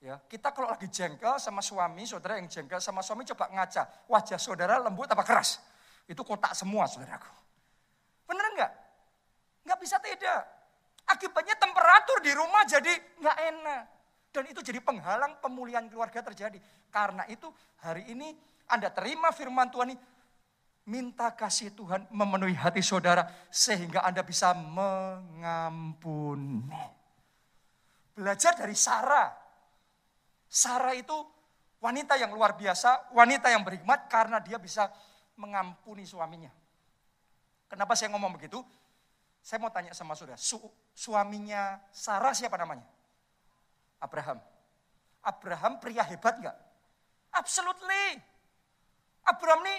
Ya, kita kalau lagi jengkel sama suami, saudara yang jengkel sama suami coba ngaca, wajah saudara lembut apa keras? Itu kotak semua saudaraku. Bener enggak? Enggak bisa tidak. Akibatnya temperatur di rumah jadi enggak enak. Dan itu jadi penghalang pemulihan keluarga terjadi. Karena itu hari ini anda terima firman Tuhan ini, minta kasih Tuhan memenuhi hati saudara sehingga Anda bisa mengampuni. Belajar dari Sarah. Sarah itu wanita yang luar biasa, wanita yang berhikmat karena dia bisa mengampuni suaminya. Kenapa saya ngomong begitu? Saya mau tanya sama saudara, su suaminya Sarah siapa namanya? Abraham. Abraham pria hebat nggak? Absolutely. Abraham ini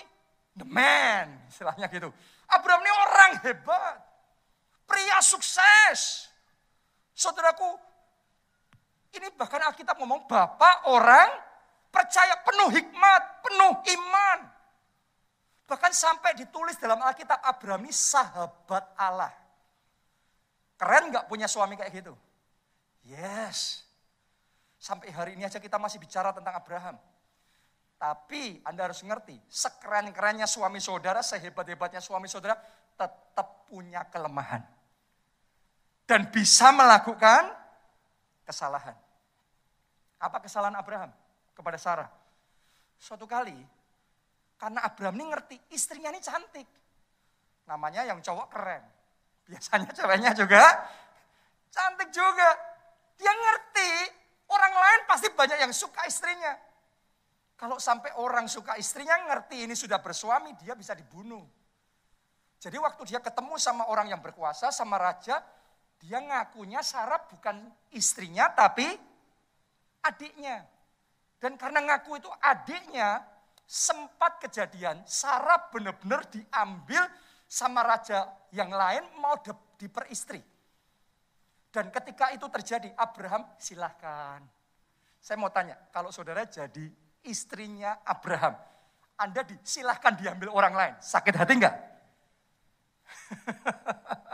the man, istilahnya gitu. Abraham ini orang hebat, pria sukses. Saudaraku, ini bahkan Alkitab ngomong bapak orang percaya penuh hikmat, penuh iman. Bahkan sampai ditulis dalam Alkitab Abraham ini sahabat Allah. Keren nggak punya suami kayak gitu? Yes. Sampai hari ini aja kita masih bicara tentang Abraham. Tapi Anda harus ngerti, sekeren-kerennya suami saudara, sehebat-hebatnya suami saudara, tetap punya kelemahan. Dan bisa melakukan kesalahan. Apa kesalahan Abraham kepada Sarah? Suatu kali, karena Abraham ini ngerti, istrinya ini cantik. Namanya yang cowok keren. Biasanya ceweknya juga cantik juga. Dia ngerti, orang lain pasti banyak yang suka istrinya. Kalau sampai orang suka istrinya ngerti ini sudah bersuami, dia bisa dibunuh. Jadi waktu dia ketemu sama orang yang berkuasa, sama raja, Dia ngakunya Sarah bukan istrinya tapi adiknya. Dan karena ngaku itu adiknya, sempat kejadian Sarah benar-benar diambil sama raja yang lain mau diperistri. Dan ketika itu terjadi, Abraham silahkan. Saya mau tanya, kalau saudara jadi istrinya Abraham, Anda disilahkan diambil orang lain, sakit hati enggak?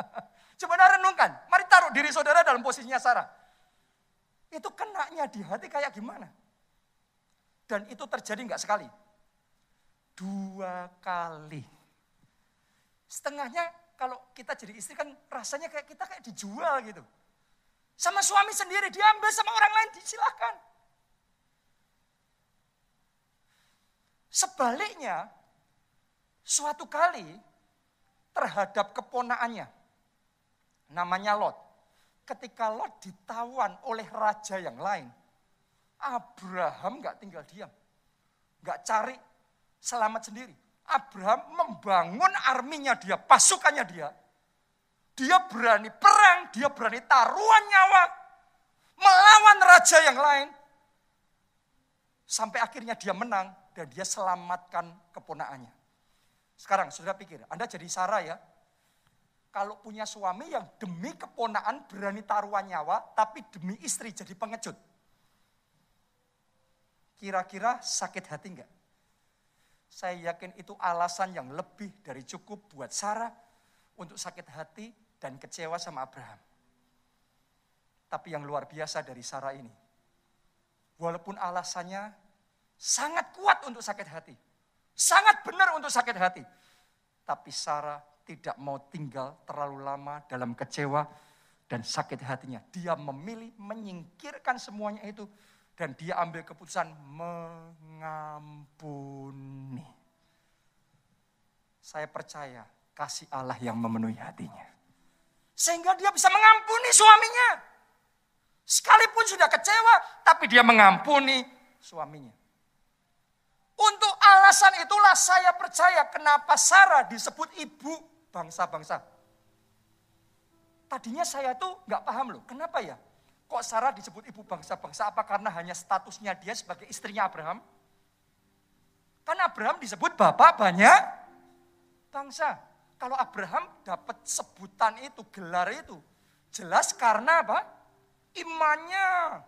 Coba renungkan, mari taruh diri saudara dalam posisinya Sarah. Itu kenaknya di hati kayak gimana? Dan itu terjadi enggak sekali? Dua kali. Setengahnya kalau kita jadi istri kan rasanya kayak kita kayak dijual gitu. Sama suami sendiri, diambil sama orang lain, disilahkan. Sebaliknya, suatu kali terhadap keponaannya, namanya Lot. Ketika Lot ditawan oleh raja yang lain, Abraham gak tinggal diam. Gak cari selamat sendiri. Abraham membangun arminya dia, pasukannya dia, dia berani perang, dia berani taruhan nyawa. Melawan raja yang lain. Sampai akhirnya dia menang dan dia selamatkan keponaannya. Sekarang sudah pikir, Anda jadi Sarah ya. Kalau punya suami yang demi keponaan berani taruhan nyawa, tapi demi istri jadi pengecut. Kira-kira sakit hati enggak? Saya yakin itu alasan yang lebih dari cukup buat Sarah untuk sakit hati dan kecewa sama Abraham. Tapi yang luar biasa dari Sarah ini, walaupun alasannya sangat kuat untuk sakit hati, sangat benar untuk sakit hati, tapi Sarah tidak mau tinggal terlalu lama dalam kecewa dan sakit hatinya. Dia memilih menyingkirkan semuanya itu dan dia ambil keputusan mengampuni. Saya percaya kasih Allah yang memenuhi hatinya. Sehingga dia bisa mengampuni suaminya. Sekalipun sudah kecewa, tapi dia mengampuni suaminya. Untuk alasan itulah saya percaya kenapa Sarah disebut ibu bangsa-bangsa. Tadinya saya tuh nggak paham loh, kenapa ya? Kok Sarah disebut ibu bangsa-bangsa? Apa karena hanya statusnya dia sebagai istrinya Abraham? Karena Abraham disebut bapak banyak bangsa. Kalau Abraham dapat sebutan itu, gelar itu, jelas karena apa? Imannya.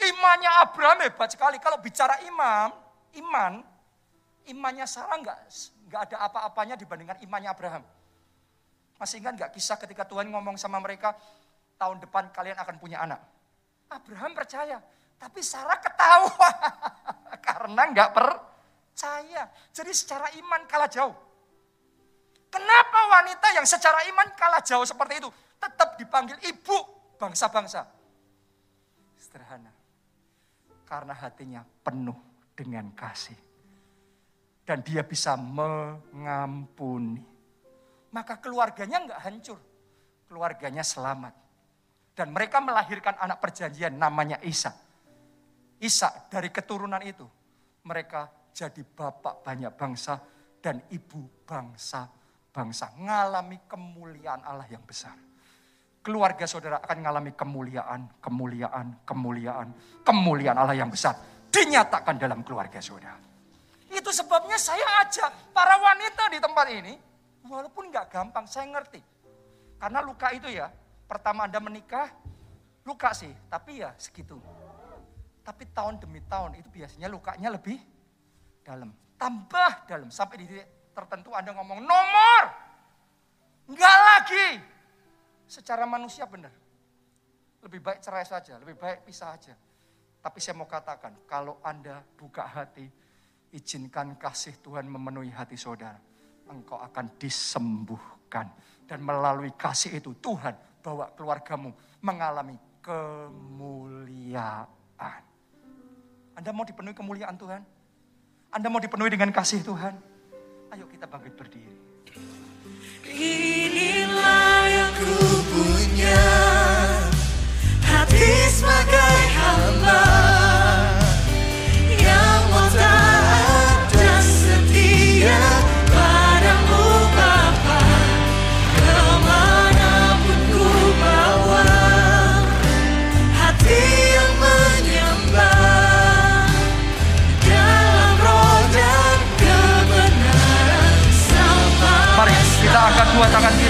Imannya Abraham hebat sekali. Kalau bicara imam, iman, imannya Sarah enggak, enggak ada apa-apanya dibandingkan imannya Abraham. Masih ingat enggak kisah ketika Tuhan ngomong sama mereka, tahun depan kalian akan punya anak. Abraham percaya, tapi Sarah ketawa karena enggak percaya. Jadi secara iman kalah jauh. Kenapa wanita yang secara iman kalah jauh seperti itu tetap dipanggil ibu bangsa-bangsa? Sederhana. Karena hatinya penuh dengan kasih. Dan dia bisa mengampuni. Maka keluarganya enggak hancur. Keluarganya selamat. Dan mereka melahirkan anak perjanjian namanya Isa. Isa dari keturunan itu. Mereka jadi bapak banyak bangsa dan ibu bangsa bangsa ngalami kemuliaan Allah yang besar. Keluarga saudara akan mengalami kemuliaan, kemuliaan, kemuliaan, kemuliaan Allah yang besar. Dinyatakan dalam keluarga saudara. Itu sebabnya saya ajak para wanita di tempat ini, walaupun nggak gampang, saya ngerti. Karena luka itu ya, pertama Anda menikah, luka sih, tapi ya segitu. Tapi tahun demi tahun itu biasanya lukanya lebih dalam. Tambah dalam, sampai di titik tertentu Anda ngomong nomor. Enggak lagi. Secara manusia benar. Lebih baik cerai saja, lebih baik pisah aja. Tapi saya mau katakan, kalau Anda buka hati, izinkan kasih Tuhan memenuhi hati saudara. Engkau akan disembuhkan. Dan melalui kasih itu Tuhan bawa keluargamu mengalami kemuliaan. Anda mau dipenuhi kemuliaan Tuhan? Anda mau dipenuhi dengan kasih Tuhan? Ayo kita bangkit berdiri. Inilah yang ku punya,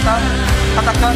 kita. Katakan,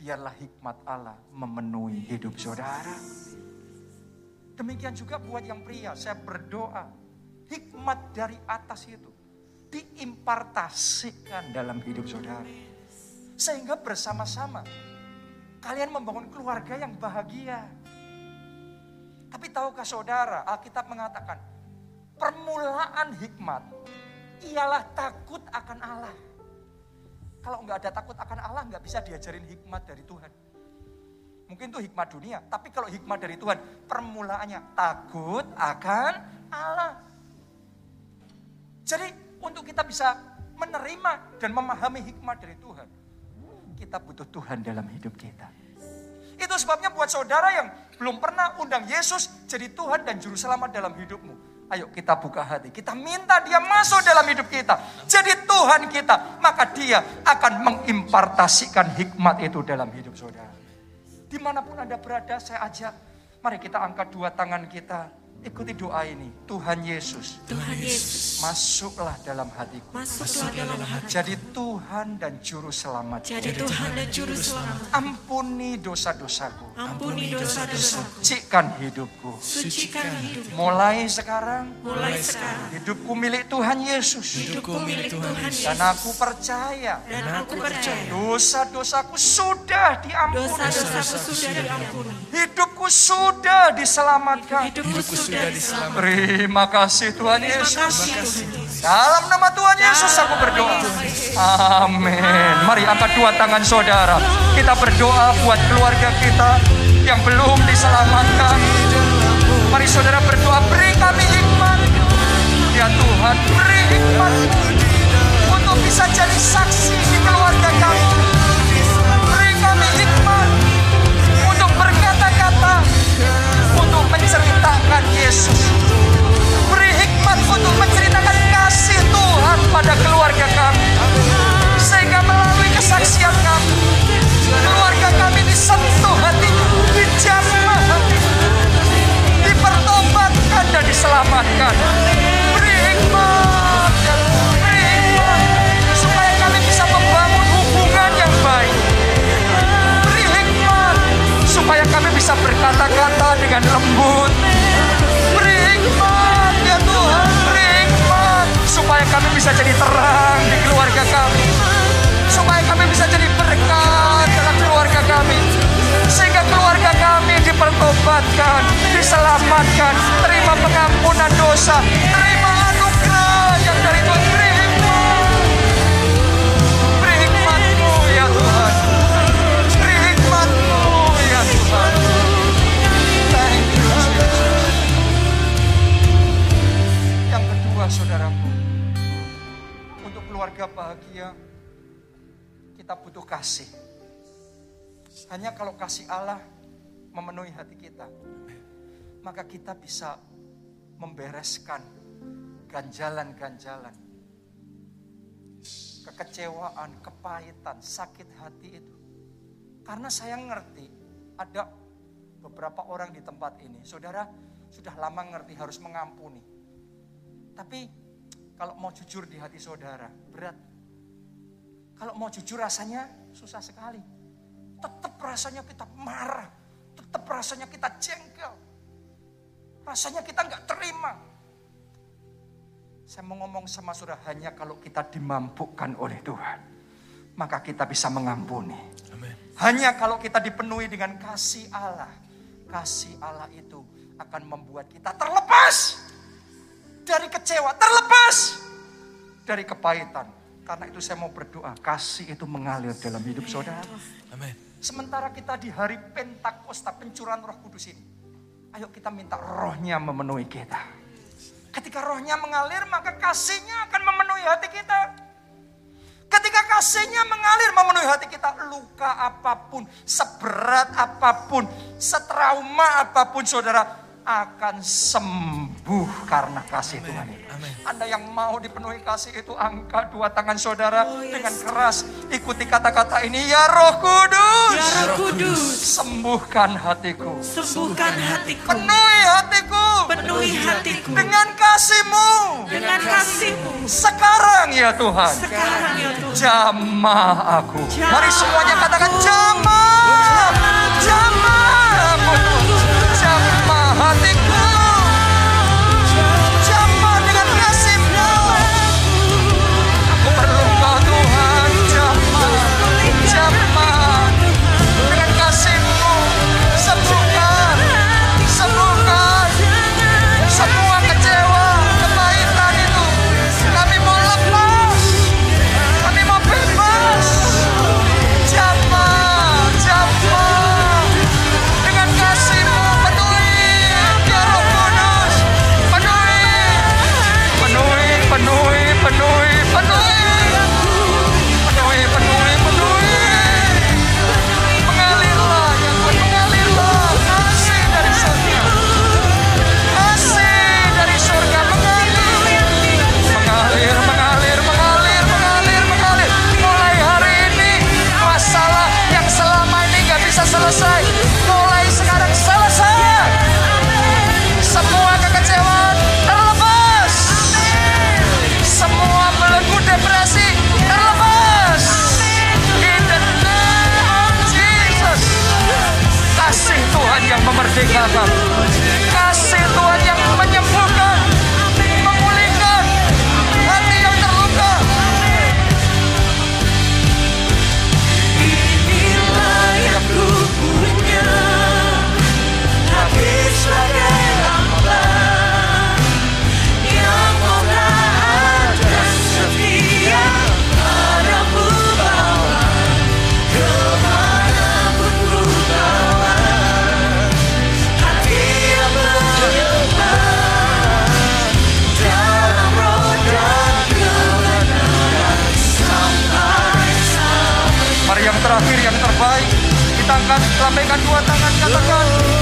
Biarlah hikmat Allah memenuhi hidup saudara. Demikian juga buat yang pria, saya berdoa. Hikmat dari atas itu diimpartasikan dalam hidup saudara. Sehingga bersama-sama kalian membangun keluarga yang bahagia. Tapi tahukah saudara, Alkitab mengatakan, permulaan hikmat ialah takut akan Allah. Kalau nggak ada takut akan Allah, nggak bisa diajarin hikmat dari Tuhan. Mungkin itu hikmat dunia, tapi kalau hikmat dari Tuhan, permulaannya takut akan Allah. Jadi untuk kita bisa menerima dan memahami hikmat dari Tuhan, kita butuh Tuhan dalam hidup kita. Itu sebabnya buat saudara yang belum pernah undang Yesus jadi Tuhan dan Juru Selamat dalam hidupmu. Ayo kita buka hati, kita minta dia masuk dalam hidup kita. Jadi Tuhan kita, maka dia akan mengimpartasikan hikmat itu dalam hidup saudara. Di mana pun Anda berada, saya ajak, mari kita angkat dua tangan kita. Ikuti doa ini, Tuhan Yesus, Tuhan Yesus. Masuklah dalam hatiku. masuklah dalam hati Jadi Tuhan dan Juru Selamat. jadi Tuhan dan Juru Selamat. Ampuni dosa-dosaku. ampuni dosa-dosaku. Sucikan hidupku. sucikan hidup Mulai sekarang, mulai sekarang. Hidupku milik Tuhan Yesus. hidupku milik Tuhan Dan Yesus. Aku percaya, dan aku percaya. dosa-dosaku sudah diampuni. dosa-dosaku sudah diampuni. Hidupku sudah diselamatkan. hidupku sudah diselamatkan Terima kasih Tuhan terima Yesus. kasih Dalam nama Tuhan Yesus aku berdoa. Amin. Mari angkat dua tangan saudara. Kita berdoa buat keluarga kita yang belum diselamatkan. Mari saudara berdoa, beri kami hikmat. Ya Tuhan, beri hikmat untuk bisa jadi saksi di keluarga kami. Beri kami hikmat menceritakan Yesus. Beri hikmat untuk menceritakan kasih Tuhan pada keluarga kami. Sehingga melalui kesaksian kami, keluarga kami disentuh hatinya, dijamah dipertobatkan dan diselamatkan. Beri hikmat, bisa berkata-kata dengan lembut. Beri hikmat, ya Tuhan, beri hikmat, supaya kami bisa jadi terang di keluarga kami. Supaya kami bisa jadi berkat dalam keluarga kami. Sehingga keluarga kami dipertobatkan, diselamatkan, terima pengampunan dosa, terima anugerah yang dari Tuhan. Saudaraku, untuk keluarga bahagia, kita butuh kasih. Hanya kalau kasih Allah memenuhi hati kita, maka kita bisa membereskan ganjalan-ganjalan, kekecewaan, kepahitan, sakit hati itu. Karena saya ngerti ada beberapa orang di tempat ini, saudara sudah lama ngerti harus mengampuni. Tapi kalau mau jujur di hati saudara, berat. Kalau mau jujur rasanya susah sekali. Tetap rasanya kita marah. Tetap rasanya kita jengkel. Rasanya kita nggak terima. Saya mau ngomong sama saudara hanya kalau kita dimampukan oleh Tuhan. Maka kita bisa mengampuni. Amin. Hanya kalau kita dipenuhi dengan kasih Allah. Kasih Allah itu akan membuat kita terlepas dari kecewa, terlepas dari kepahitan. Karena itu saya mau berdoa, kasih itu mengalir dalam hidup saudara. Amin. Sementara kita di hari Pentakosta, pencurahan roh kudus ini. Ayo kita minta rohnya memenuhi kita. Ketika rohnya mengalir, maka kasihnya akan memenuhi hati kita. Ketika kasihnya mengalir memenuhi hati kita, luka apa pun, seberat apa pun, setrauma apa pun saudara, akan sembuh karena kasih Tuhan itu. Amin. Anda yang mau dipenuhi kasih itu angkat dua tangan saudara dengan keras. Ikuti kata-kata ini, ya roh kudus. Ya Ya Roh Kudus, Sembuhkan hatiku. sembuhkan hatiku, Penuhi hatiku. penuhi hatiku Dengan kasihmu. dengan kasih-Mu. Sekarang ya Tuhan. Sekarang ya Tuhan, Jamah aku. Jamah Mari semuanya katakan aku. jamah. Kita angkat, lambaikan dua tangan, katakan.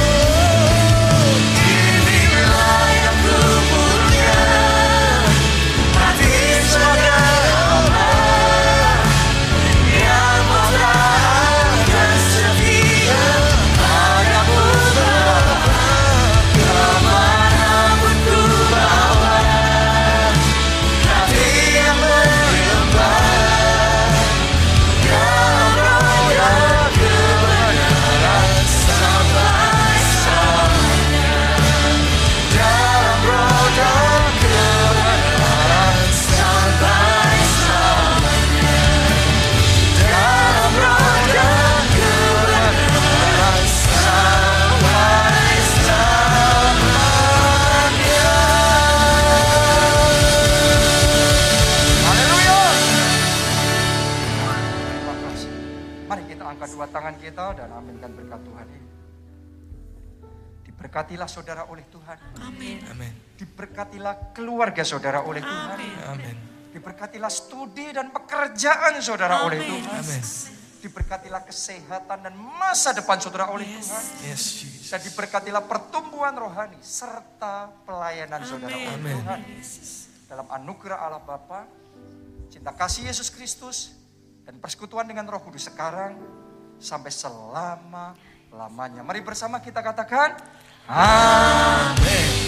Diberkatilah saudara oleh Tuhan. Amin. Amin. Diberkatilah keluarga saudara oleh Tuhan. Amin. Diberkatilah studi dan pekerjaan saudara oleh Amin. Tuhan. Amin. Diberkatilah kesehatan dan masa depan saudara oleh Tuhan. Yes, Jesus. Dan diberkatilah pertumbuhan rohani serta pelayanan saudara oleh Amin. Tuhan. Dalam anugerah Allah Bapa, cinta kasih Yesus Kristus, dan persekutuan dengan Roh Kudus sekarang sampai selama lamanya. Mari bersama kita katakan, Amén.